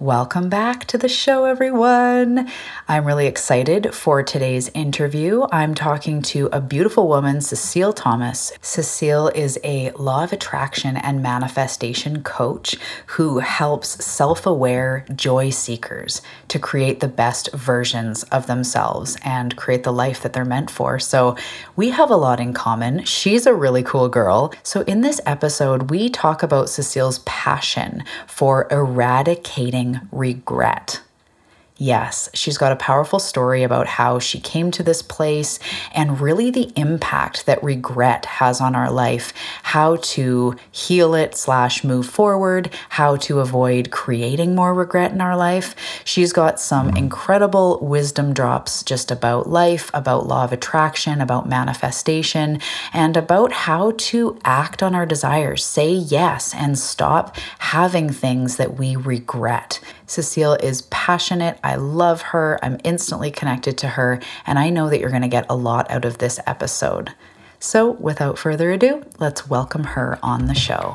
Welcome back to the show, everyone. I'm really excited for today's interview. I'm talking to a beautiful woman, Cecile Thomas. Cecile is a law of attraction and manifestation coach who helps self aware joy seekers to create the best versions of themselves and create the life that they're meant for. So, we have a lot in common. She's a really cool girl. So, in this episode, we talk about Cecile's passion for eradicating regret. Yes, she's got a powerful story about how she came to this place and really the impact that regret has on our life, how to heal it slash move forward, how to avoid creating more regret in our life. She's got some incredible wisdom drops just about life, about law of attraction, about manifestation, and about how to act on our desires, say yes, and stop having things that we regret. Cecile is passionate. I love her. I'm instantly connected to her, and I know that you're going to get a lot out of this episode. So, without further ado, let's welcome her on the show.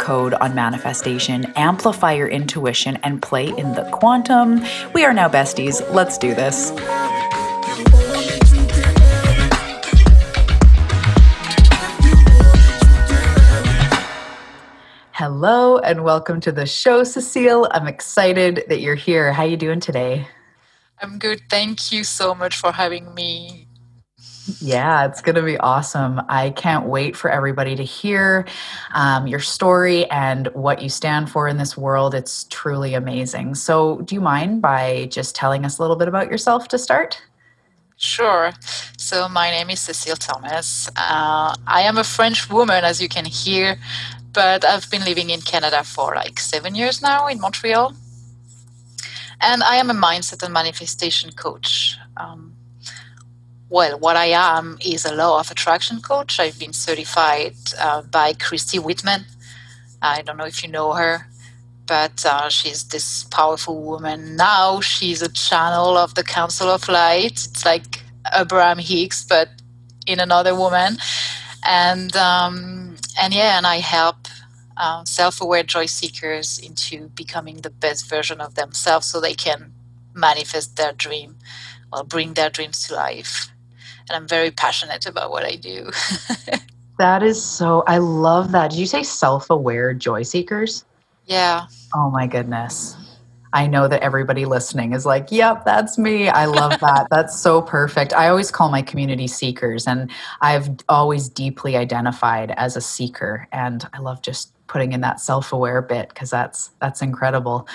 code on manifestation, amplify your intuition, and play in the quantum. We are now besties. Let's do this. Hello and welcome to the show, Cecile. I'm excited that you're here. How you doing today? I'm good. Thank you so much for having me. Yeah, it's going to be awesome. I can't wait for everybody to hear um, your story and what you stand for in this world. It's truly amazing. So, do you mind by just telling us a little bit about yourself to start? Sure. So, my name is Cecile Thomas. Uh, I am a French woman, as you can hear, but I've been living in Canada for like seven years now in Montreal. And I am a mindset and manifestation coach. Um, well, what I am is a law of attraction coach. I've been certified uh, by Christy Whitman. I don't know if you know her, but uh, she's this powerful woman. Now she's a channel of the Council of Light. It's like Abraham Hicks, but in another woman. And um, and yeah, and I help uh, self-aware joy seekers into becoming the best version of themselves, so they can manifest their dream or bring their dreams to life and I'm very passionate about what I do. that is so, I love that. Did you say self aware joy seekers? Yeah. Oh my goodness. I know that everybody listening is like, yep, that's me. I love that. that's so perfect. I always call my community seekers, and I've always deeply identified as a seeker. And I love just putting in that self-aware bit because that's that's incredible.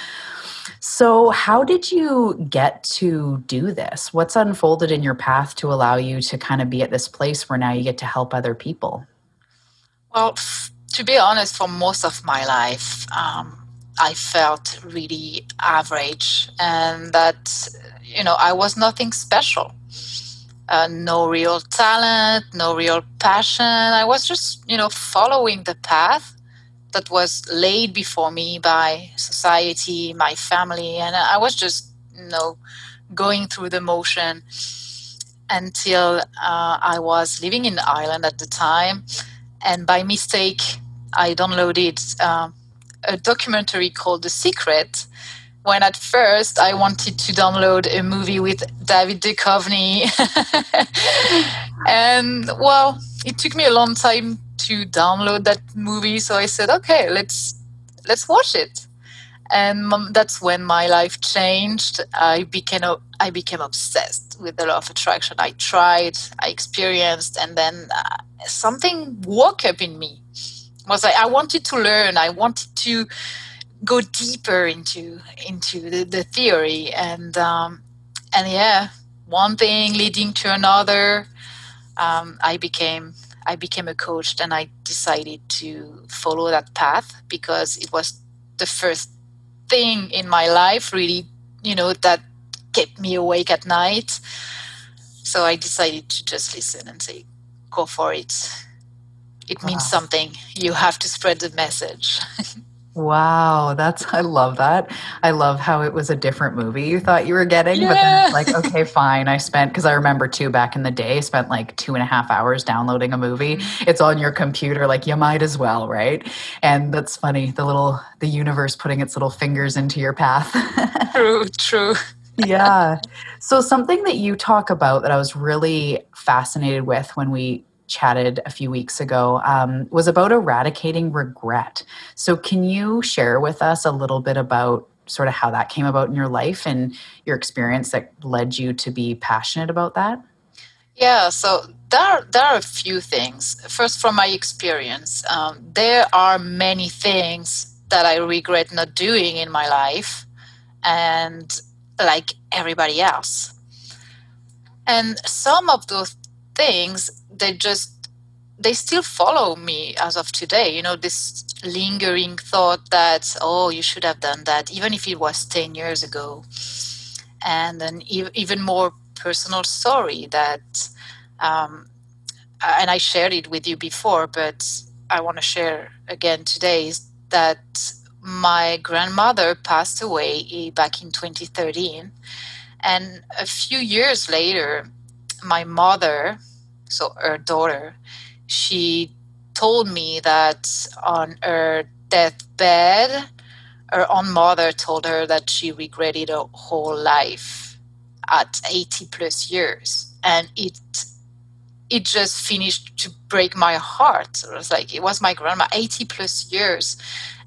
So, how did you get to do this? What's unfolded in your path to allow you to kind of be at this place where now you get to help other people? Well, f- to be honest, for most of my life, um, I felt really average, and that you know I was nothing special. Uh, no real talent, no real passion. I was just you know following the path that was laid before me by society, my family, and I was just, you know, going through the motion until uh, I was living in Ireland at the time, and by mistake, I downloaded uh, a documentary called The Secret. When at first I wanted to download a movie with David Duchovny, and well, it took me a long time to download that movie so i said okay let's let's watch it. And that's when my life changed. I became i became obsessed with the law of attraction. I tried i experienced and then uh, something woke up in me. Was like i wanted to learn. I wanted to go deeper into into the, the theory and um, and yeah one thing leading to another um, i became I became a coach and I decided to follow that path because it was the first thing in my life, really, you know, that kept me awake at night. So I decided to just listen and say, go for it. It means wow. something. You have to spread the message. Wow, that's I love that. I love how it was a different movie you thought you were getting, yeah. but then it's like, okay, fine. I spent because I remember too back in the day, spent like two and a half hours downloading a movie. Mm-hmm. It's on your computer, like you might as well, right? And that's funny, the little the universe putting its little fingers into your path. true, true. yeah. So something that you talk about that I was really fascinated with when we chatted a few weeks ago um, was about eradicating regret. So, can you share with us a little bit about sort of how that came about in your life and your experience that led you to be passionate about that? Yeah, so there, there are a few things. First, from my experience, um, there are many things that I regret not doing in my life, and like everybody else. And some of those things they just they still follow me as of today you know this lingering thought that oh you should have done that even if it was 10 years ago. And an e- even more personal story that um, and i shared it with you before but i want to share again today is that my grandmother passed away back in 2013 and a few years later my mother so her daughter, she told me that on her deathbed, her own mother told her that she regretted her whole life at 80 plus years. And it it just finished to break my heart. It was like it was my grandma, 80 plus years,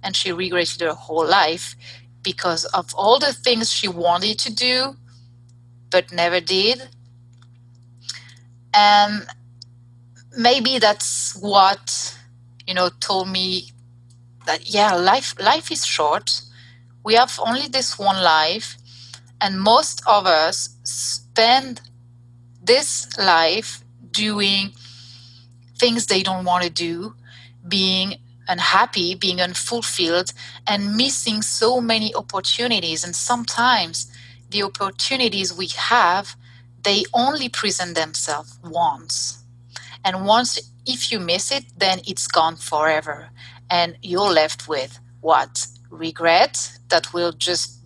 and she regretted her whole life because of all the things she wanted to do but never did and maybe that's what you know told me that yeah life life is short. We have only this one life and most of us spend this life doing things they don't want to do being unhappy being unfulfilled and missing so many opportunities. And sometimes the opportunities we have they only present themselves once. And once, if you miss it, then it's gone forever. And you're left with what? Regret that will just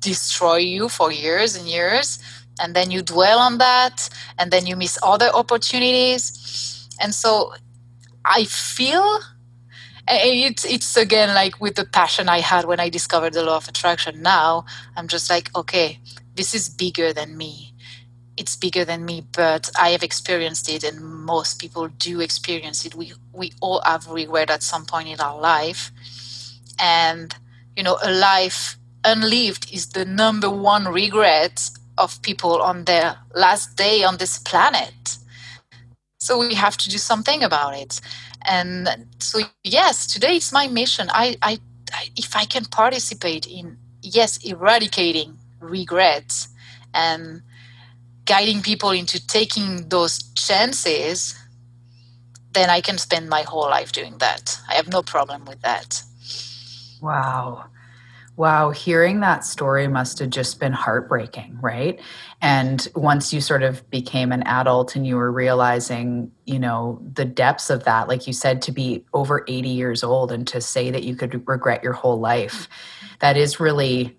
destroy you for years and years. And then you dwell on that, and then you miss other opportunities. And so I feel it's it's again like with the passion I had when I discovered the law of attraction. Now I'm just like, okay, this is bigger than me it's bigger than me, but I have experienced it, and most people do experience it. We we all have regret at some point in our life, and you know, a life unlived is the number one regret of people on their last day on this planet. So we have to do something about it. And so yes, today it's my mission. I, I, if I can participate in yes, eradicating regrets and guiding people into taking those chances, then I can spend my whole life doing that. I have no problem with that. Wow. Wow, hearing that story must have just been heartbreaking, right? And once you sort of became an adult and you were realizing, you know, the depths of that, like you said, to be over 80 years old and to say that you could regret your whole life, that is really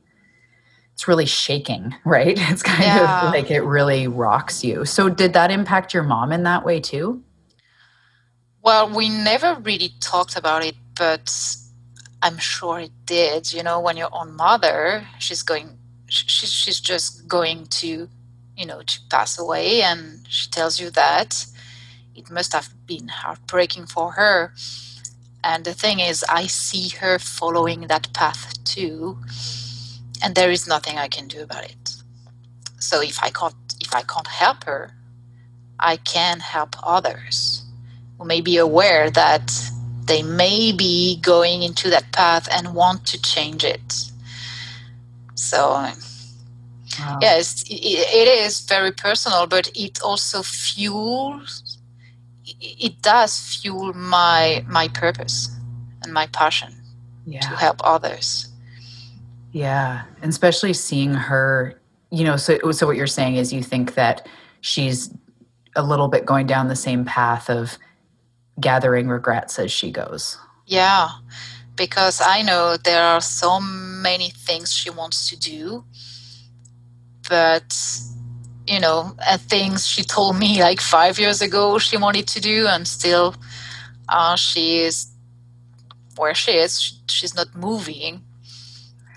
it's really shaking, right? It's kind yeah. of like it really rocks you. So, did that impact your mom in that way too? Well, we never really talked about it, but I'm sure it did. You know, when your own mother, she's going, she's she's just going to, you know, to pass away, and she tells you that it must have been heartbreaking for her. And the thing is, I see her following that path too and there is nothing I can do about it. So if I can't if I can't help her, I can help others who may be aware that they may be going into that path and want to change it. So wow. yes, it, it is very personal, but it also fuels it does fuel my my purpose and my passion yeah. to help others. Yeah, and especially seeing her, you know, so so what you're saying is you think that she's a little bit going down the same path of gathering regrets as she goes. Yeah, because I know there are so many things she wants to do, but you know, things she told me like five years ago she wanted to do, and still uh, she is where she is. She's not moving.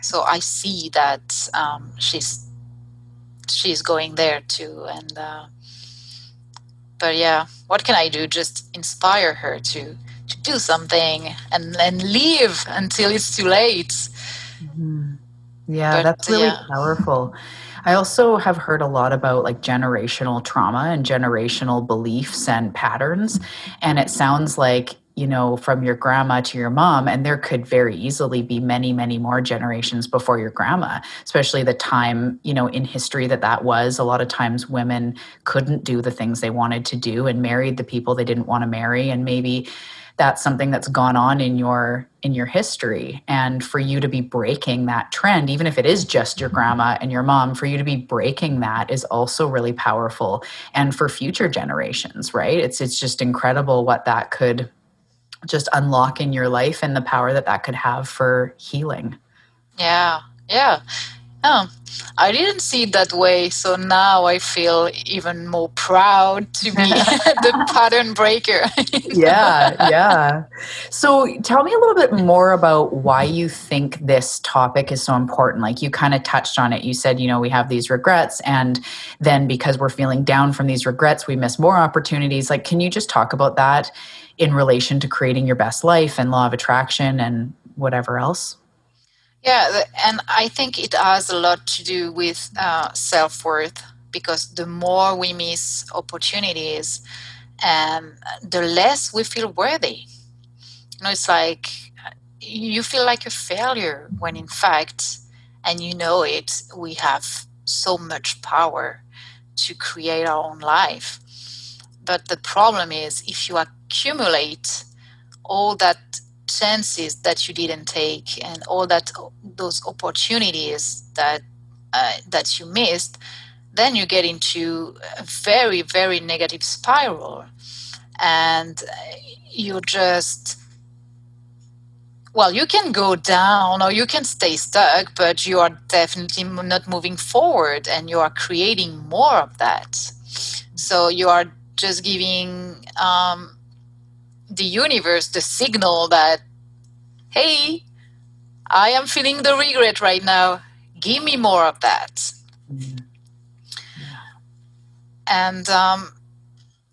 So I see that um, she's she's going there too, and uh, but yeah, what can I do? Just inspire her to to do something and then leave until it's too late. Mm-hmm. Yeah, but, that's really yeah. powerful. I also have heard a lot about like generational trauma and generational beliefs and patterns. And it sounds like you know, from your grandma to your mom. And there could very easily be many, many more generations before your grandma, especially the time, you know, in history that that was. A lot of times women couldn't do the things they wanted to do and married the people they didn't want to marry. And maybe that's something that's gone on in your in your history and for you to be breaking that trend even if it is just your mm-hmm. grandma and your mom for you to be breaking that is also really powerful and for future generations right it's it's just incredible what that could just unlocking your life and the power that that could have for healing. Yeah, yeah. Oh, I didn't see it that way. So now I feel even more proud to be the pattern breaker. yeah, yeah. So tell me a little bit more about why you think this topic is so important. Like you kind of touched on it. You said, you know, we have these regrets, and then because we're feeling down from these regrets, we miss more opportunities. Like, can you just talk about that in relation to creating your best life and law of attraction and whatever else? Yeah, and I think it has a lot to do with uh, self worth because the more we miss opportunities, and the less we feel worthy. You know, it's like you feel like a failure when in fact, and you know it, we have so much power to create our own life. But the problem is if you accumulate all that chances that you didn't take and all that those opportunities that uh, that you missed then you get into a very very negative spiral. And you just well you can go down or you can stay stuck but you are definitely not moving forward and you are creating more of that. So you are just giving um, the universe the signal that, hey, I am feeling the regret right now. Give me more of that. Mm-hmm. And um,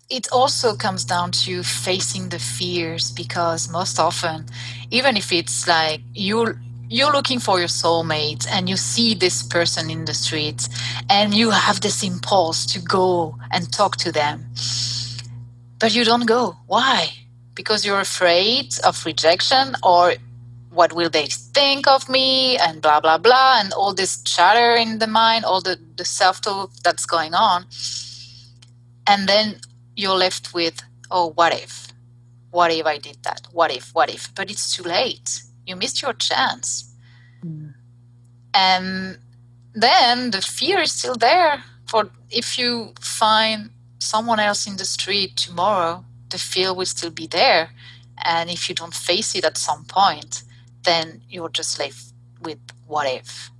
it also comes down to facing the fears because most often, even if it's like you you're looking for your soulmate and you see this person in the street and you have this impulse to go and talk to them but you don't go why because you're afraid of rejection or what will they think of me and blah blah blah and all this chatter in the mind all the, the self-talk that's going on. And then you're left with oh what if? What if i did that? What if what if? But it's too late. You missed your chance. Mm. and then the fear is still there for if you find someone else in the street tomorrow the fear will still be there. And if you don't face it at some point, then you're just left with what if.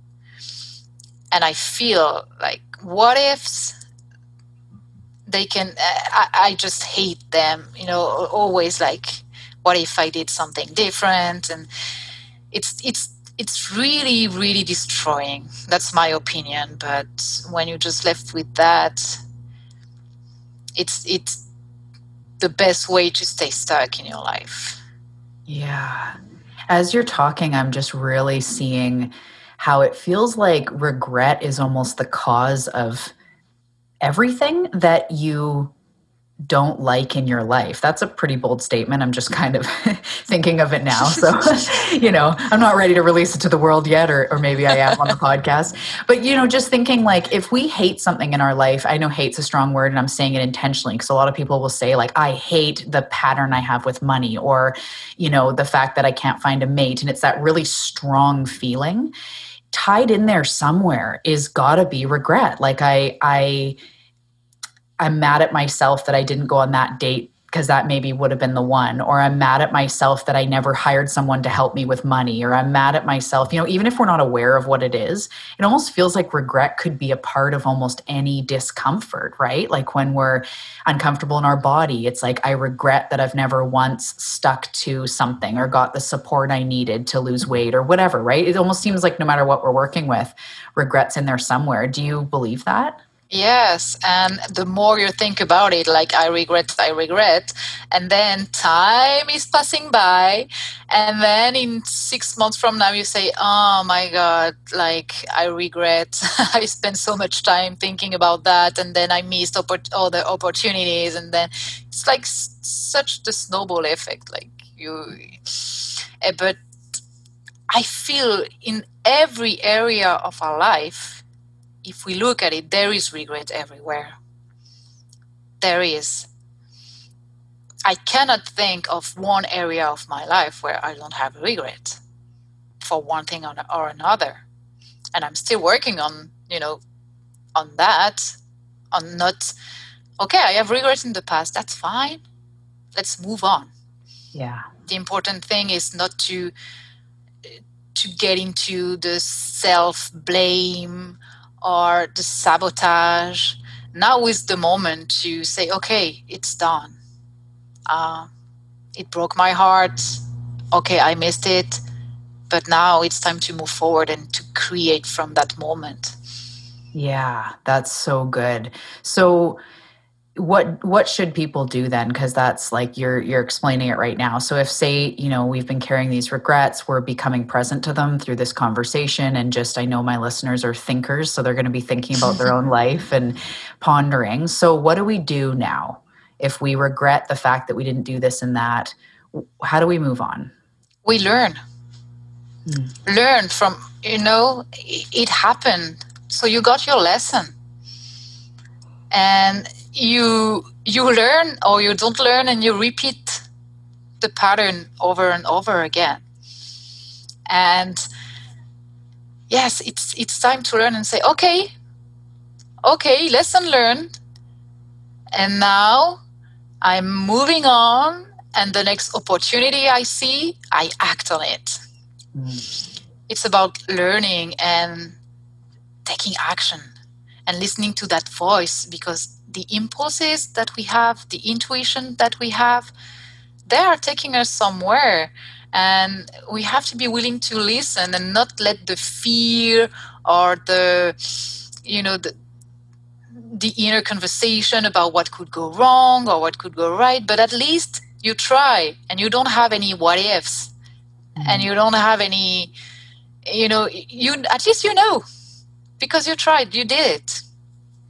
And I feel like what ifs, they can, uh, I, I just hate them, you know, always like, what if I did something different? And it's, it's, it's really, really destroying. That's my opinion. But when you're just left with that, it's, it's, the best way to stay stuck in your life. Yeah. As you're talking, I'm just really seeing how it feels like regret is almost the cause of everything that you don't like in your life? That's a pretty bold statement. I'm just kind of thinking of it now. So, you know, I'm not ready to release it to the world yet, or, or maybe I am on the podcast. But, you know, just thinking like if we hate something in our life, I know hate's a strong word and I'm saying it intentionally because a lot of people will say, like, I hate the pattern I have with money or, you know, the fact that I can't find a mate. And it's that really strong feeling tied in there somewhere is gotta be regret. Like I, I, I'm mad at myself that I didn't go on that date because that maybe would have been the one or i'm mad at myself that i never hired someone to help me with money or i'm mad at myself you know even if we're not aware of what it is it almost feels like regret could be a part of almost any discomfort right? Like when we're uncomfortable in our body it's like i regret that i've never once stuck to something or got the support i needed to lose mm-hmm. weight or whatever right? It almost seems like no matter what we're working with regrets in there somewhere. Do you believe that Yes, and the more you think about it, like I regret, I regret, and then time is passing by, and then in six months from now, you say, "Oh my God, like I regret. I spent so much time thinking about that, and then I missed oppor- all the opportunities, and then it's like s- such the snowball effect. Like you, eh, but I feel in every area of our life." If we look at it, there is regret everywhere. There is. I cannot think of one area of my life where I don't have regret for one thing or another. And I'm still working on, you know, on that, on not, okay, I have regrets in the past. That's fine. Let's move on. Yeah. The important thing is not to to get into the self blame or the sabotage. Now is the moment to say, okay, it's done. Uh, it broke my heart. Okay, I missed it. But now it's time to move forward and to create from that moment. Yeah, that's so good. So, what what should people do then? Because that's like you're you're explaining it right now. So if say you know we've been carrying these regrets we're becoming present to them through this conversation and just i know my listeners are thinkers so they're going to be thinking about their own life and pondering. So what do we do now? If we regret the fact that we didn't do this and that how do we move on? We learn. Hmm. learn from you know it happened. So you got your lesson. And you you learn or you don't learn and you repeat the pattern over and over again. And yes it's it's time to learn and say okay okay lesson learned. And now i'm moving on and the next opportunity i see i act on it. Mm. it's about learning and taking action and listening to that voice because the impulses that we have, the intuition that we have, they are taking us somewhere. And we have to be willing to listen and not let the fear or the, you know, the, the inner conversation about what could go wrong or what could go right, but at least you try and you don't have any what ifs mm-hmm. and you don't have any, you know, you at least you know because you tried, you did it.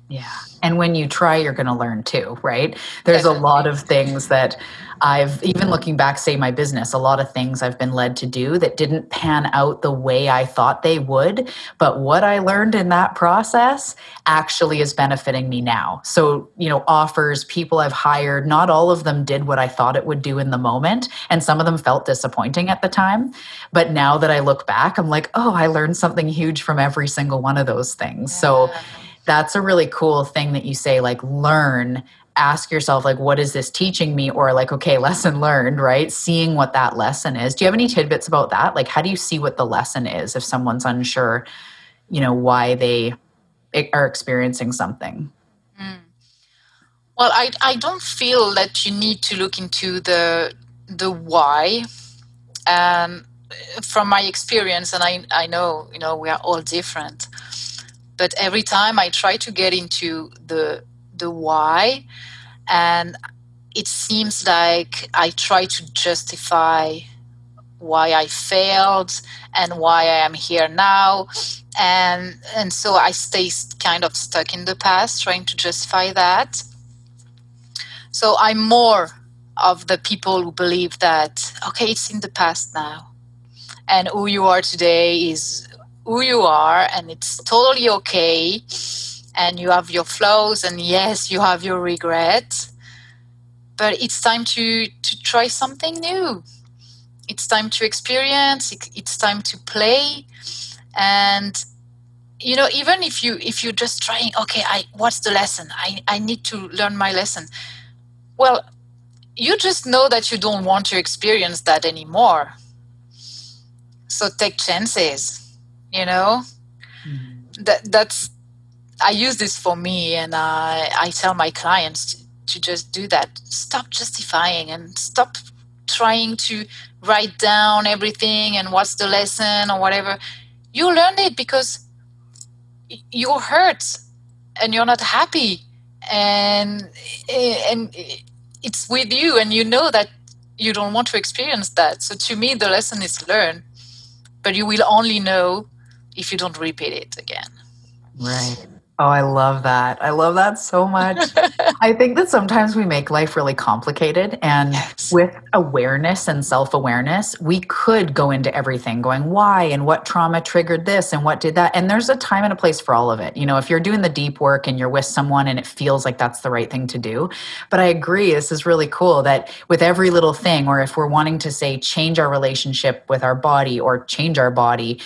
Yeah. And when you try, you're going to learn too, right? There's a lot of things that I've, even looking back, say my business, a lot of things I've been led to do that didn't pan out the way I thought they would. But what I learned in that process actually is benefiting me now. So, you know, offers, people I've hired, not all of them did what I thought it would do in the moment. And some of them felt disappointing at the time. But now that I look back, I'm like, oh, I learned something huge from every single one of those things. Yeah. So, that's a really cool thing that you say like learn ask yourself like what is this teaching me? Or like okay lesson learned right? Seeing what that lesson is. Do you have any tidbits about that? Like how do you see what the lesson is if someone's unsure you know why they are experiencing something? Mm. well I, I don't feel that you need to look into the the why. Um, from my experience and I, I know you know we are all different but every time i try to get into the the why and it seems like i try to justify why i failed and why i am here now and and so i stay kind of stuck in the past trying to justify that So I'm more of the people who believe that, okay, it's in the past now. And who you are today is who you are, and it's totally okay. And you have your flaws, and yes, you have your regrets. But it's time to, to try something new. It's time to experience, it's time to play. And you know even if you if you're just trying okay i what's the lesson i i need to learn my lesson well you just know that you don't want to experience that anymore. So take chances, you know? Mm-hmm. That that's I use this for me and I I tell my clients to, to just do that. Stop justifying and stop trying to write down everything and what's the lesson or whatever. You learned it because you're hurt and you're not happy and eh, and it's with you and you know that you don't want to experience that so to me the lesson is learn but you will only know if you don't repeat it again right Oh, I love that. I love that so much. I think that sometimes we make life really complicated. And yes. with awareness and self awareness, we could go into everything going, why and what trauma triggered this and what did that. And there's a time and a place for all of it. You know, if you're doing the deep work and you're with someone and it feels like that's the right thing to do. But I agree, this is really cool that with every little thing, or if we're wanting to say change our relationship with our body or change our body,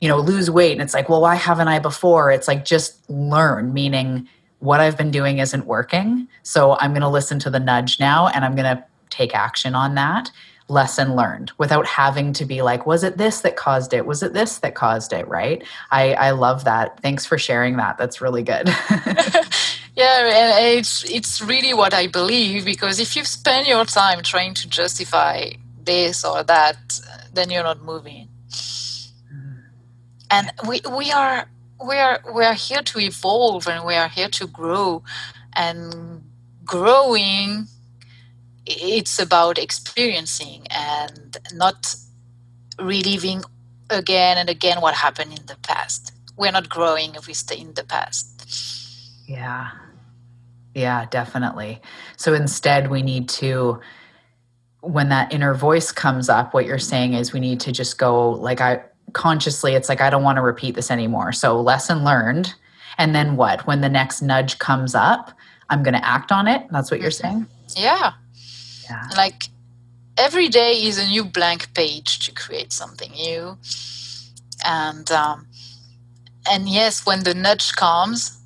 you know, lose weight. And it's like, well, why haven't I before? It's like, just learn, meaning what I've been doing isn't working. So I'm going to listen to the nudge now and I'm going to take action on that. Lesson learned without having to be like, was it this that caused it? Was it this that caused it? Right. I, I love that. Thanks for sharing that. That's really good. yeah and it's it's really what i believe because if you spend your time trying to justify this or that then you're not moving and we we are we are we are here to evolve and we are here to grow. And growing it's about experiencing and not reliving again and again what happened in the past. We're not growing if we stay in the past. Yeah. Yeah definitely. So instead we need to when that inner voice comes up what you're saying is we need to just go like i consciously it's like i don't want to repeat this anymore. So lesson learned. And then what? When the next nudge comes up i'm going to act on it. That's what you're saying? Yeah. Yeah. Like every day is a new blank page to create something new. And um, and yes when the nudge comes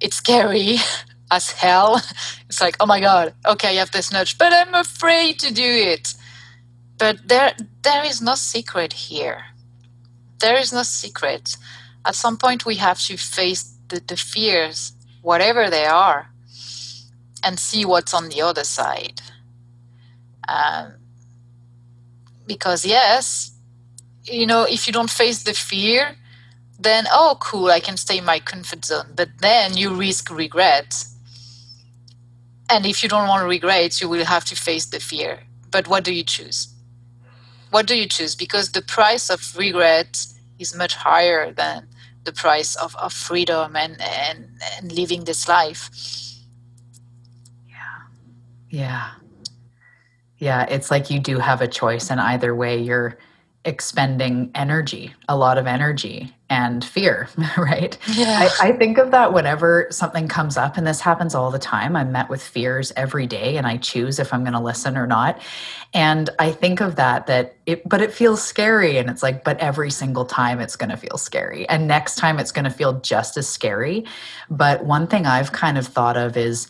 it's scary as hell. It's like oh my god okay i have this nudge but i'm afraid to do it. But there there is no secret here. There is no secret. At some point we have to face the, the fears whatever they are and see what's on the other side. Um, because yes you know if you don't face the fear then oh cool i can stay in my comfort zone. But then you risk regret. And if you don't want to regret you will have to face the fear. But what do you choose what do you choose? Because the price of regret is much higher than the price of, of freedom and, and, and living this life. Yeah. Yeah. Yeah. It's like you do have a choice, and either way, you're expending energy, a lot of energy and fear, right? Yeah. I, I, think of that whenever something comes up, and this happens all the time. I'm met with fears every day, and I choose if I'm going to listen or not. And I think of that, that it, but it feels scary. And it's like, but every single time it's going to feel scary. And next time it's going to feel just as scary. But one thing I've kind of thought of is,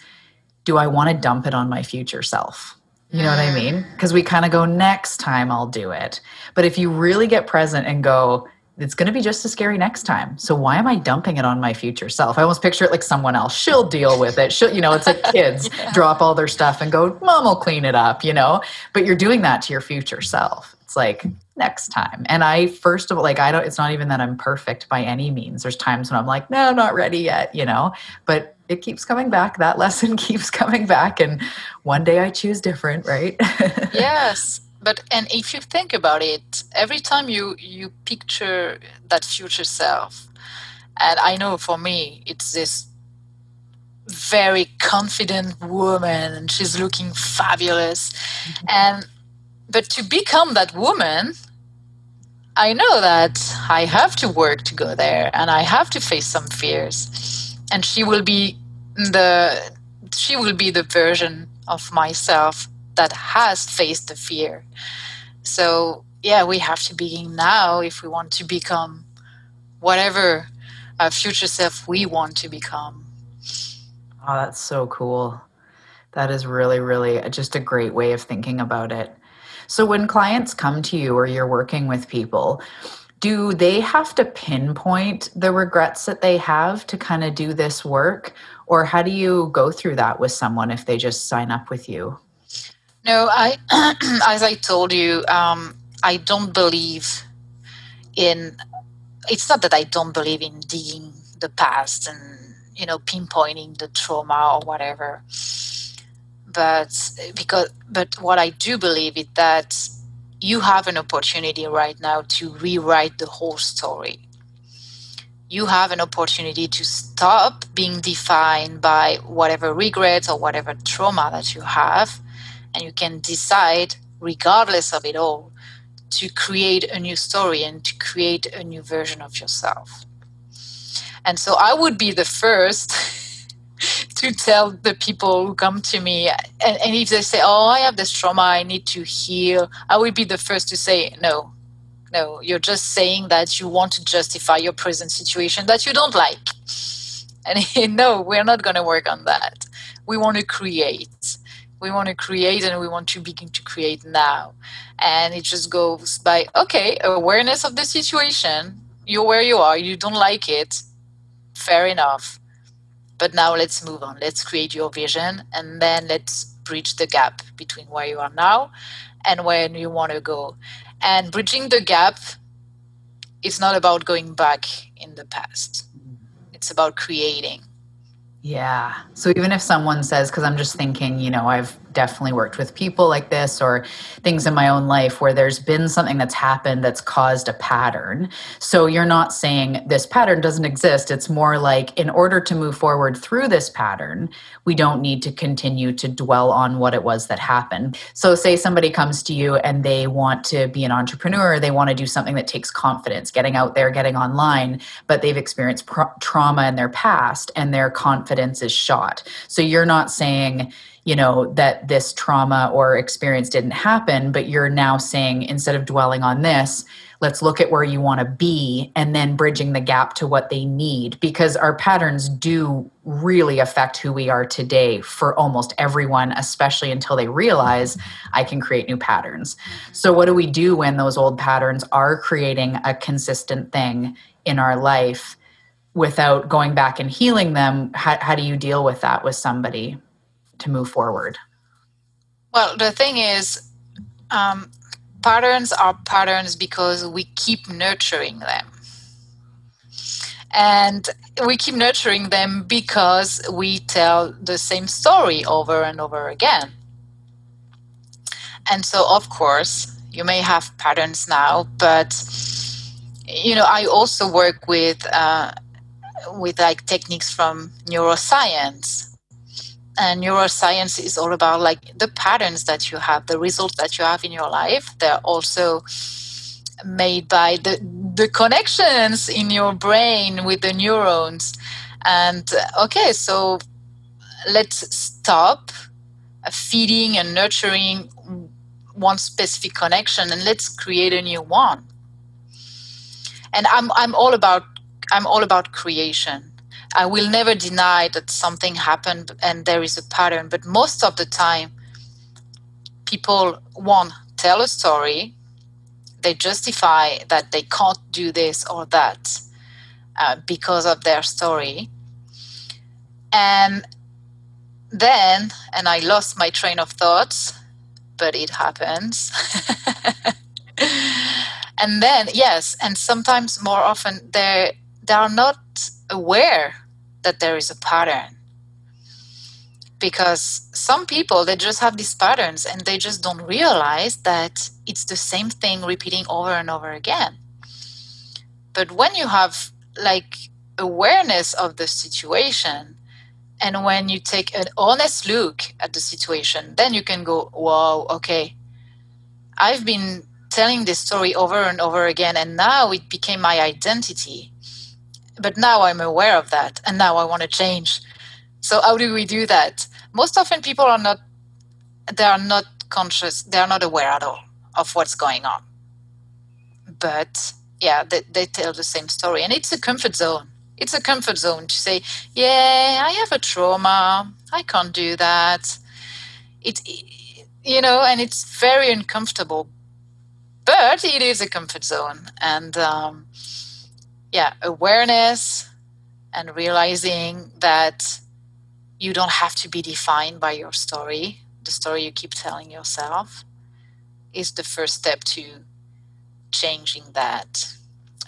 do I want to dump it on my future self? You know what I mean? Because we kind of go, next time I'll do it. But if you really get present and go, it's going to be just as scary next time. So why am I dumping it on my future self? I almost picture it like someone else. She'll deal with it. She'll, you know, it's like kids yeah. drop all their stuff and go, mom will clean it up, you know, but you're doing that to your future self. It's like next time. And I, first of all, like, I don't, it's not even that I'm perfect by any means. There's times when I'm like, no, I'm not ready yet, you know, but it keeps coming back. That lesson keeps coming back. And one day I choose different, right? yes. But, and if you think about it, every time you, you picture that future self, and I know for me, it's this very confident woman and she's looking fabulous mm-hmm. and but to become that woman i know that i have to work to go there and i have to face some fears and she will be the she will be the version of myself that has faced the fear so yeah we have to begin now if we want to become whatever future self we want to become Oh, that's so cool. That is really, really just a great way of thinking about it. So, when clients come to you or you're working with people, do they have to pinpoint the regrets that they have to kind of do this work? Or how do you go through that with someone if they just sign up with you? No, I, as I told you, um, I don't believe in. It's not that I don't believe in digging the past and you know pinpointing the trauma or whatever but because but what i do believe is that you have an opportunity right now to rewrite the whole story you have an opportunity to stop being defined by whatever regrets or whatever trauma that you have and you can decide regardless of it all to create a new story and to create a new version of yourself and so I would be the first to tell the people who come to me. And, and if they say, Oh, I have this trauma, I need to heal, I would be the first to say, No, no, you're just saying that you want to justify your present situation that you don't like. And no, we're not going to work on that. We want to create. We want to create and we want to begin to create now. And it just goes by, okay, awareness of the situation. You're where you are, you don't like it fair enough. But now let's move on. Let's create your vision and then let's bridge the gap between where you are now and where you want to go. And bridging the gap is not about going back in the past, it's about creating. Yeah. So even if someone says, because I'm just thinking, you know, I've definitely worked with people like this or things in my own life where there's been something that's happened that's caused a pattern. So you're not saying this pattern doesn't exist. It's more like in order to move forward through this pattern, we don't need to continue to dwell on what it was that happened. So, say somebody comes to you and they want to be an entrepreneur, they want to do something that takes confidence, getting out there, getting online, but they've experienced trauma in their past and their confidence is shot. So, you're not saying, you know that this trauma or experience didn't happen but you're now saying instead of dwelling on this let's look at where you want to be and then bridging the gap to what they need. Because our patterns do really affect who we are today for almost everyone especially until they realize i can create new patterns. So what do we do when those old patterns are creating a consistent thing in our life without going back and healing them? How, how do you deal with that with somebody to move forward? Well, the thing is, um, patterns are patterns because we keep nurturing them. And we keep nurturing them because we tell the same story over and over again. And so, of course, you may have patterns now, but you know, I also work with uh, with like techniques from neuroscience and neuroscience is all about like the patterns that you have the results that you have in your life they're also made by the the connections in your brain with the neurons. And uh, okay so let's stop feeding and nurturing one specific connection and let's create a new one. And i'm i'm all about i'm all about creation I will never deny that something happened and there is a pattern, but most of the time, people one tell a story, they justify that they can't do this or that uh, because of their story, and then, and I lost my train of thoughts, but it happens. and then, yes, and sometimes more often they they are not aware that there is a pattern. Because some people they just have these patterns and they just don't realize that it's the same thing repeating over and over again. But when you have like awareness of the situation And when you take an honest look at the situation, then you can go, wow, okay, I've been telling this story over and over again, and now it became my identity. But now I'm aware of that, and now I want to change. So, how do we do that? Most often, people are not, they are not conscious, they are not aware at all of what's going on. But yeah, they, they tell the same story, and it's a comfort zone it's a comfort zone to say, yeah, I have a trauma. I can't do that. It, you know, and it's very uncomfortable, but it is a comfort zone. And um, yeah, awareness and realizing that you don't have to be defined by your story, the story you keep telling yourself, is the first step to changing that.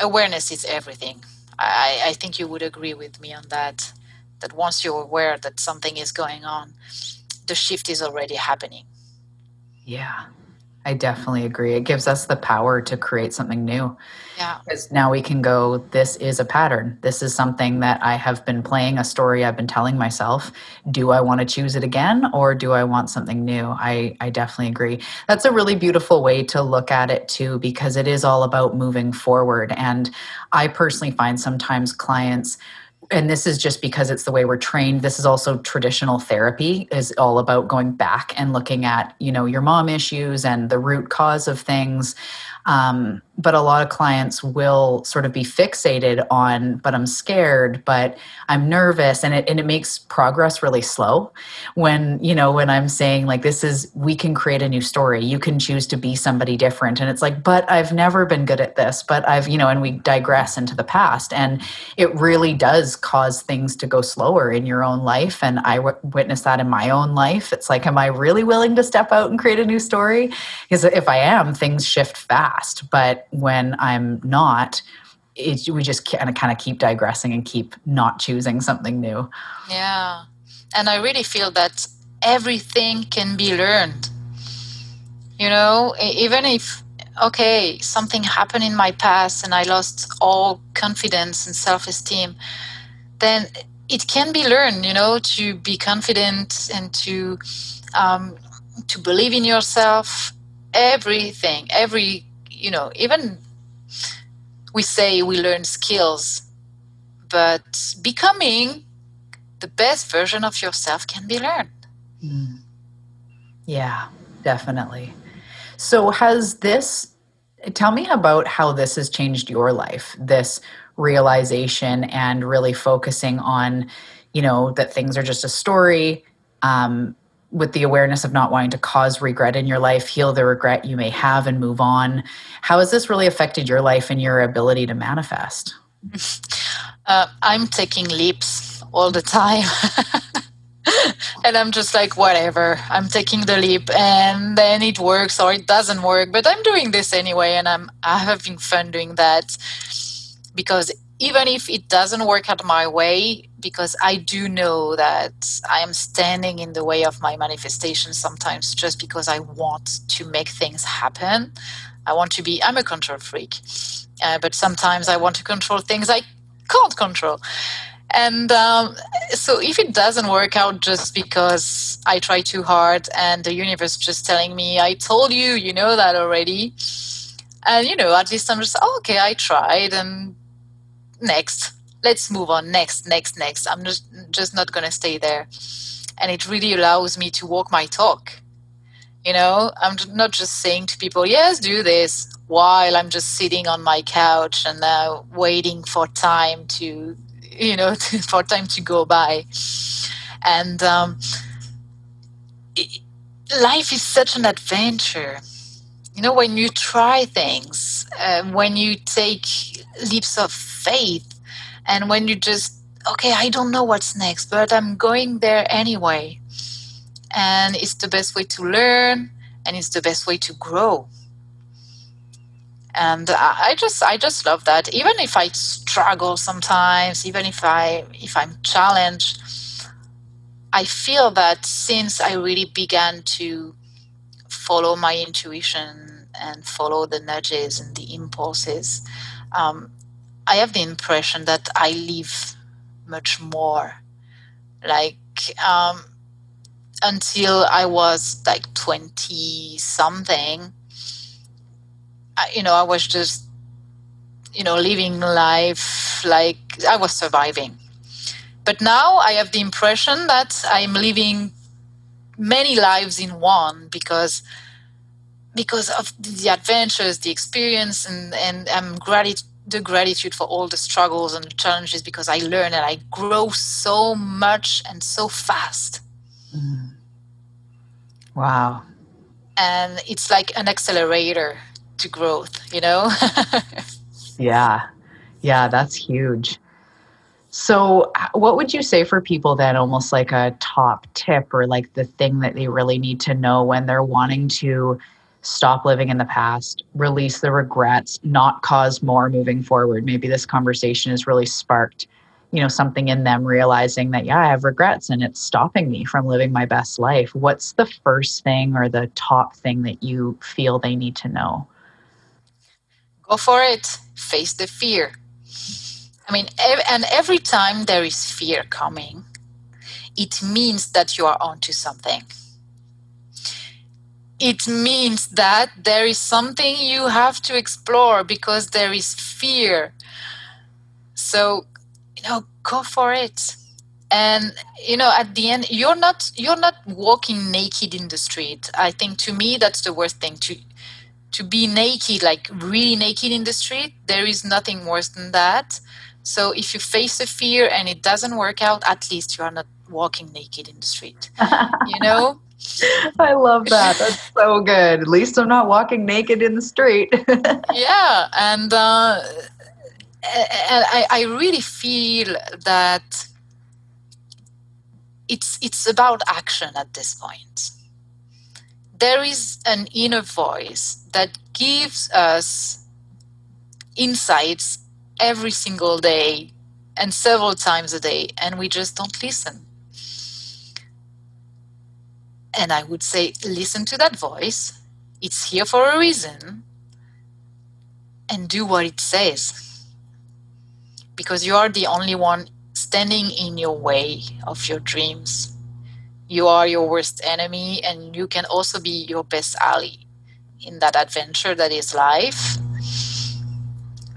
Awareness is everything. I, I think you would agree with me on that. That once you're aware that something is going on, the shift is already happening. Yeah, I definitely agree. It gives us the power to create something new. Yeah. Because now we can go, this is a pattern. This is something that I have been playing, a story I've been telling myself. Do I want to choose it again or do I want something new? I, I definitely agree. That's a really beautiful way to look at it too, because it is all about moving forward. And I personally find sometimes clients and this is just because it's the way we're trained. This is also traditional therapy is all about going back and looking at you know your mom issues and the root cause of things. Um, but a lot of clients will sort of be fixated on but i'm scared but i'm nervous and it, and it makes progress really slow when you know when i'm saying like this is we can create a new story. You can choose to be somebody different. And it's like but i've never been good at this but i've you know and we digress into the past. And it really does cause things to go slower in your own life. And I w- witnessed that in my own life. It's like am i really willing to step out and create a new story? Because if i am things shift fast. But when I'm not, it, we just kind of kind of keep digressing and keep not choosing something new. Yeah, and I really feel that everything can be learned. You know, even if okay, something happened in my past and I lost all confidence and self-esteem, then it can be learned. You know, to be confident and to um, to believe in yourself. Everything, every you know, even we say we learn skills, but becoming the best version of yourself can be learned. Mm. Yeah, definitely. So, has this, tell me about how this has changed your life, this realization and really focusing on, you know, that things are just a story. Um, with the awareness of not wanting to cause regret in your life, heal the regret you may have and move on. How has this really affected your life and your ability to manifest? Uh, I'm taking leaps all the time. and I'm just like, whatever, I'm taking the leap and then it works or it doesn't work, but I'm doing this anyway and I'm, I'm having fun doing that because even if it doesn't work out my way, because I do know that I am standing in the way of my manifestation sometimes just because I want to make things happen. I want to be, I'm a control freak, uh, but sometimes I want to control things I can't control. And um, so if it doesn't work out just because I try too hard and the universe just telling me, I told you, you know that already. And, you know, at least I'm just, oh, okay, I tried and next. Let's move on. Next next next. I'm just just not going to stay there. And it really allows me to walk my talk. You know i'm not just saying to people yes do this while i'm just sitting on my couch and uh, waiting for time to you know for time to go by. And um, it, life is such an adventure. You know when you try things uh, when you take leaps of faith. And when you just okay i don't know what's next but i'm going there anyway. And it's the best way to learn and it's the best way to grow. And i just i just love that. Even if i struggle sometimes even if i if i'm challenged i feel that since i really began to follow my intuition and follow the nudges and the impulses um, I have the impression that I live much more like um, until I was like 20 something, I, you know, I was just, you know, living life like I was surviving. But now I have the impression that I'm living many lives in one because because of the adventures, the experience, and and I'm gratitude the gratitude for all the struggles and the challenges because I learn and I grow so much and so fast. Mm. Wow. And it's like an accelerator to growth, you know? yeah. Yeah, that's huge. So, what would you say for people then, almost like a top tip or like the thing that they really need to know when they're wanting to stop living in the past, release the regrets, not cause more moving forward? Maybe this conversation has really sparked you know something in them realizing that yeah i have regrets and it's stopping me from living my best life. What's the first thing or the top thing that you feel they need to know? Go for it. Face the fear. I mean and every time there is fear coming it means that you are onto something it means that there is something you have to explore because there is fear. So you know go for it. And you know at the end you're not you're not walking naked in the street. I think to me that's the worst thing to to be naked like really naked in the street there is nothing worse than that. So if you face a fear and it doesn't work out at least you are not walking naked in the street you know I love that. That's so good. At least I'm not walking naked in the street. yeah, and uh, I, I really feel that it's it's about action at this point. There is an inner voice that gives us insights every single day and several times a day, and we just don't listen. And I would say, listen to that voice. It's here for a reason, and do what it says because you are the only one standing in your way of your dreams. You are your worst enemy, and you can also be your best ally in that adventure that is life.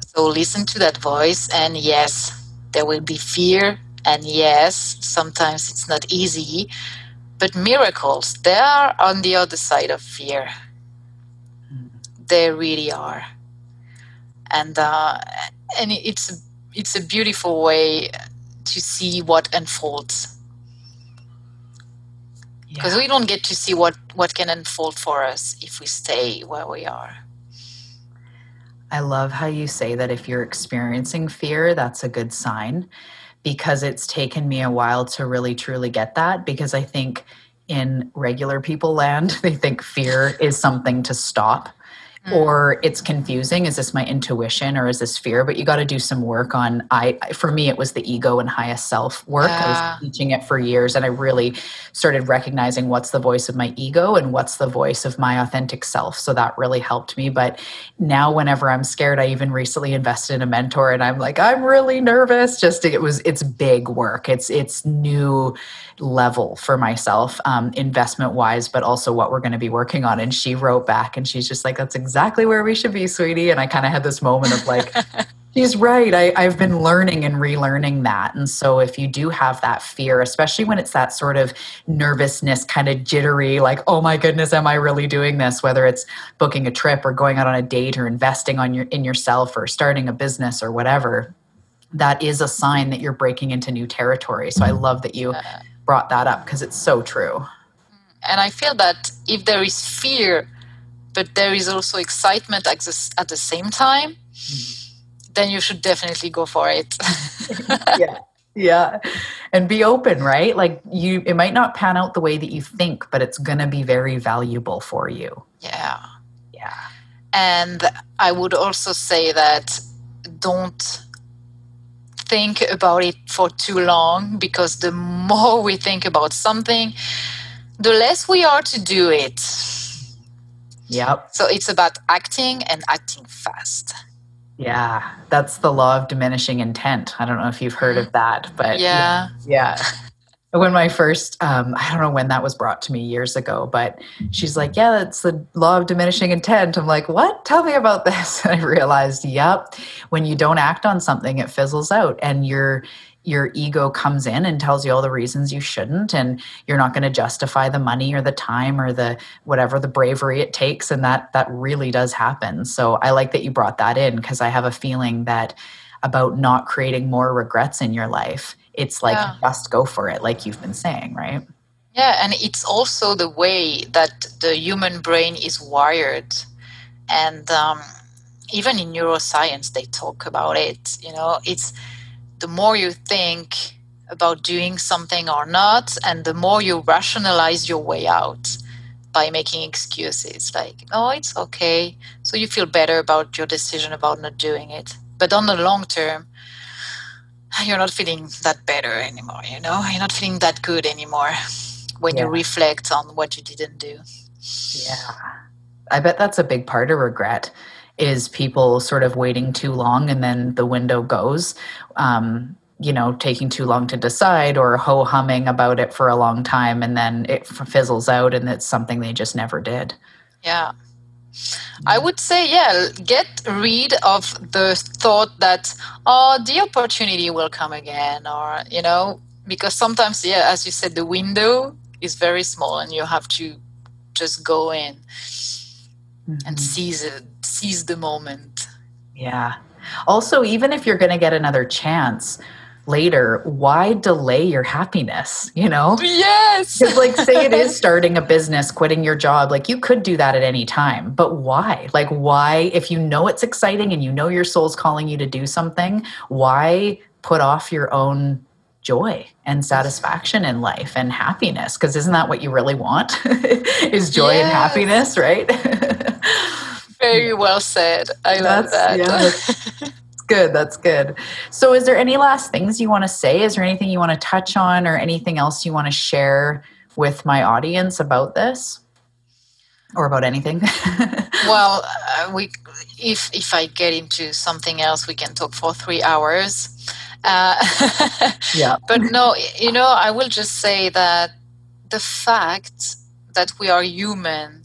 So listen to that voice, and yes, there will be fear, and yes, sometimes it's not easy, but miracles, they are on the other side of fear. They really are. And uh, and it's it's a beautiful way to see what unfolds because yeah. we don't get to see what what can unfold for us if we stay where we are i love how you say that if you're experiencing fear that's a good sign because it's taken me a while to really truly get that because i think in regular people land they think fear is something to stop Mm. or it's confusing. Is this my intuition or is this fear? But you got to do some work on i for me it was the ego and highest self work yeah. i was teaching it for years and i really started recognizing what's the voice of my ego and what's the voice of my authentic self. So that really helped me. But now whenever i'm scared i even recently invested in a mentor and i'm like i'm really nervous. Just it was it's big work. It's it's new level for myself, um, investment wise, but also what we're going to be working on. And she wrote back and she's just like, that's exactly where we should be, sweetie. And I kind of had this moment of like, she's right. I, I've been learning and relearning that. And so if you do have that fear, especially when it's that sort of nervousness, kind of jittery, like, oh my goodness, am I really doing this? Whether it's booking a trip or going out on a date or investing on your in yourself or starting a business or whatever that is a sign that you're breaking into new territory. So I mm-hmm. love that you brought that up because it's so true. And I feel that if there is fear, but there is also excitement at the, at the same time, mm-hmm. then you should definitely go for it. yeah. Yeah. And be open, right? Like you it might not pan out the way that you think, but it's going to be very valuable for you. Yeah. Yeah. And I would also say that don't think about it for too long because the more we think about something, the less we are to do it. Yep. So it's about acting and acting fast. Yeah, that's the law of diminishing intent. I don't know if you've heard of that, but yeah. Yeah. when my first um, i don't know when that was brought to me years ago but she's like yeah that's the law of diminishing intent i'm like what tell me about this and i realized yep when you don't act on something it fizzles out and your your ego comes in and tells you all the reasons you shouldn't and you're not going to justify the money or the time or the whatever the bravery it takes and that that really does happen. So i like that you brought that in because i have a feeling that about not creating more regrets in your life it's like yeah. just go for it like you've been saying right? Yeah and it's also the way that the human brain is wired and um, even in neuroscience they talk about it you know? It's the more you think about doing something or not and the more you rationalize your way out by making excuses like oh it's okay. So you feel better about your decision about not doing it. But on the long term you're not feeling that better anymore you know? You're not feeling that good anymore when yeah. you reflect on what you didn't do. Yeah. I bet that's a big part of regret is people sort of waiting too long and then the window goes um, you know taking too long to decide or ho humming about it for a long time and then it fizzles out and it's something they just never did. Yeah. I would say, yeah, get rid of the thought that, oh, the opportunity will come again, or, you know, because sometimes, yeah, as you said, the window is very small and you have to just go in mm-hmm. and seize it, seize the moment. Yeah. Also, even if you're going to get another chance, later, why delay your happiness? You know? Yes. Because, like, say it is starting a business, quitting your job, like, you could do that at any time, but why? Like, why, if you know it's exciting and you know your soul's calling you to do something, why put off your own joy and satisfaction in life and happiness? Because isn't that what you really want? is joy yes. and happiness, right? Very well said. I love that. Yeah, good. That's good. So, is there any last things you want to say? Is there anything you want to touch on or anything else you want to share with my audience about this or about anything? well, uh, we if if I get into something else, we can talk for three hours. Uh, yeah. But no, you know, I will just say that the fact that we are human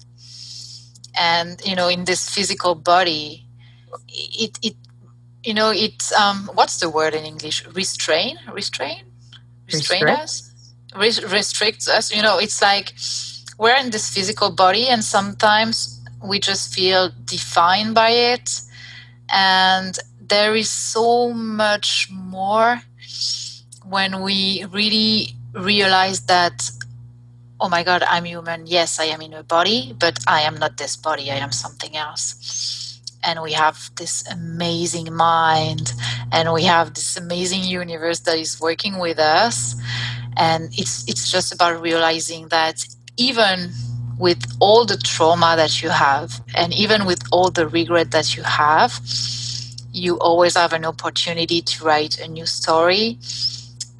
and you know in this physical body it it you know it's um what's the word in english? Restrain? Restrain? Restrain Restrict? us? Res- restricts us you know it's like we're in this physical body and sometimes we just feel defined by it and there is so much more when we really realize that oh my god i'm human. Yes i am in a body but i am not this body. I am something else. And we have this amazing mind and we have this amazing universe that is working with us. And it's it's just about realizing that even with all the trauma that you have and even with all the regret that you have you always have an opportunity to write a new story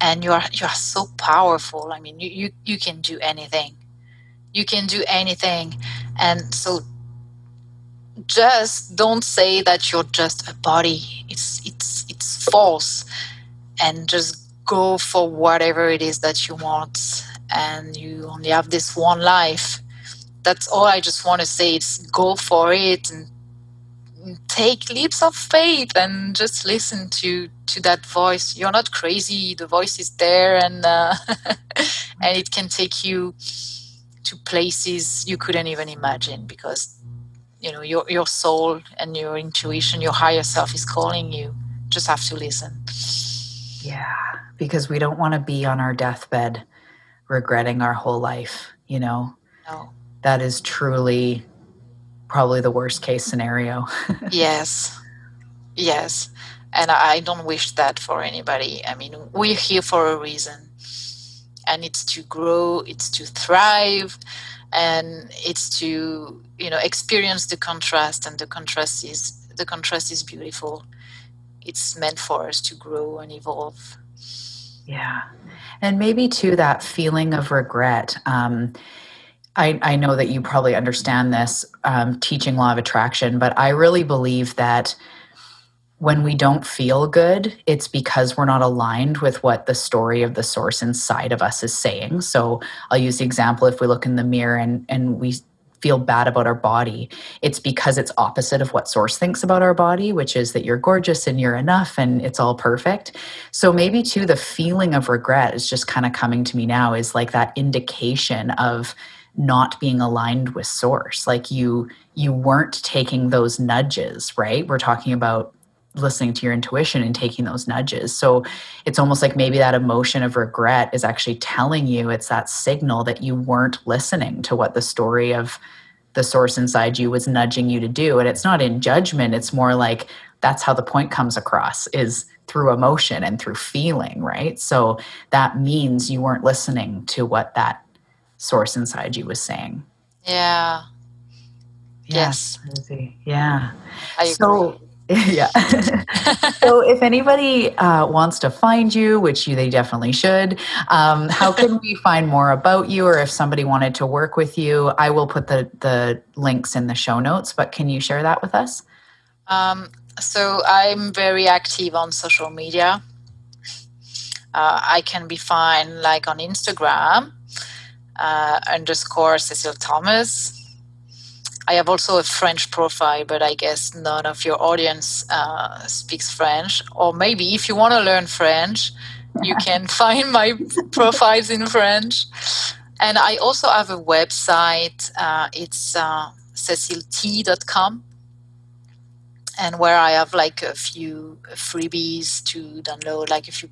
and you are you are so powerful. I mean you you, you can do anything. You can do anything. And so just don't say that you're just a body. It's it's it's false. And just go for whatever it is that you want. And you only have this one life. That's all i just want to say is go for it and take leaps of faith and just listen to to that voice. You're not crazy. The voice is there and uh, and it can take you to places you couldn't even imagine because you know your your soul and your intuition your higher self is calling you. Just have to listen. Yeah because we don't want to be on our deathbed regretting our whole life you know? No. That is truly probably the worst case scenario. Yes. Yes. And i don't wish that for anybody. I mean we're here for a reason. And it's to grow it's to thrive and it's to you know experience the contrast and the contrast is the contrast is beautiful. It's meant for us to grow and evolve. Yeah. And maybe too that feeling of regret um, I, I know that you probably understand this um, teaching law of attraction but i really believe that when we don't feel good, it's because we're not aligned with what the story of the source inside of us is saying. So I'll use the example if we look in the mirror and, and we feel bad about our body, it's because it's opposite of what source thinks about our body, which is that you're gorgeous and you're enough and it's all perfect. So maybe too, the feeling of regret is just kind of coming to me now is like that indication of not being aligned with source like you you weren't taking those nudges right we're talking about listening to your intuition and taking those nudges. So it's almost like maybe that emotion of regret is actually telling you it's that signal that you weren't listening to what the story of the source inside you was nudging you to do. And it's not in judgment, it's more like that's how the point comes across is through emotion and through feeling, right? So that means you weren't listening to what that source inside you was saying. Yeah. Yes. Yeah. so yeah. so if anybody uh, wants to find you, which you, they definitely should, um, how can we find more about you? Or if somebody wanted to work with you, I will put the, the links in the show notes, but can you share that with us? Um, so I'm very active on social media. Uh, I can be found like on Instagram uh, underscore Cecile Thomas I have also a French profile, but I guess none of your audience uh, speaks French. Or maybe if you want to learn French, you can find my profiles in French. And I also have a website. Uh, it's uh, cecilet.com and where I have like a few freebies to download, like a few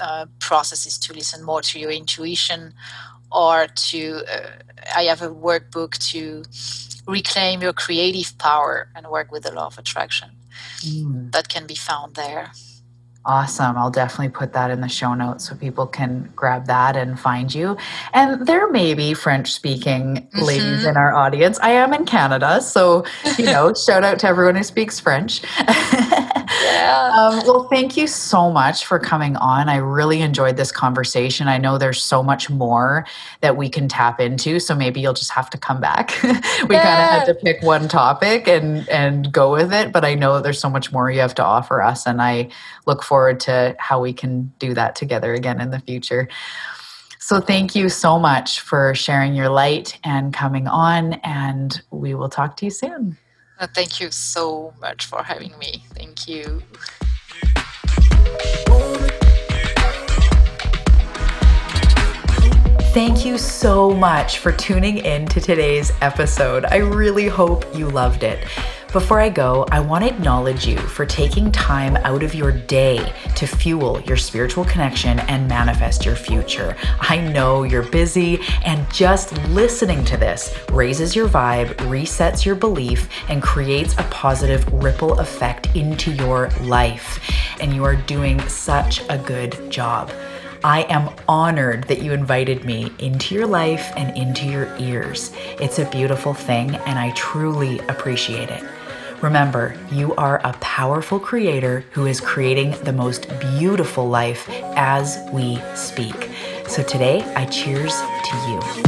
uh, processes to listen more to your intuition, or to uh, I have a workbook to reclaim your creative power and work with the law of attraction. Mm. That can be found there. Awesome. I'll definitely put that in the show notes so people can grab that and find you. And there may be French speaking mm-hmm. ladies in our audience. I am in Canada, so, you know, shout out to everyone who speaks French. Yeah. Um, well, thank you so much for coming on. I really enjoyed this conversation. I know there's so much more that we can tap into, so maybe you'll just have to come back. we yeah. kind of had to pick one topic and and go with it, but I know there's so much more you have to offer us, and I look forward to how we can do that together again in the future. So, thank you so much for sharing your light and coming on, and we will talk to you soon. Uh, thank you so much for having me. Thank you. Thank you so much for tuning in to today's episode. I really hope you loved it. Before I go, I want to acknowledge you for taking time out of your day to fuel your spiritual connection and manifest your future. I know you're busy, and just listening to this raises your vibe, resets your belief, and creates a positive ripple effect into your life. And you are doing such a good job. I am honored that you invited me into your life and into your ears. It's a beautiful thing, and I truly appreciate it. Remember, you are a powerful creator who is creating the most beautiful life as we speak. So today, I cheers to you.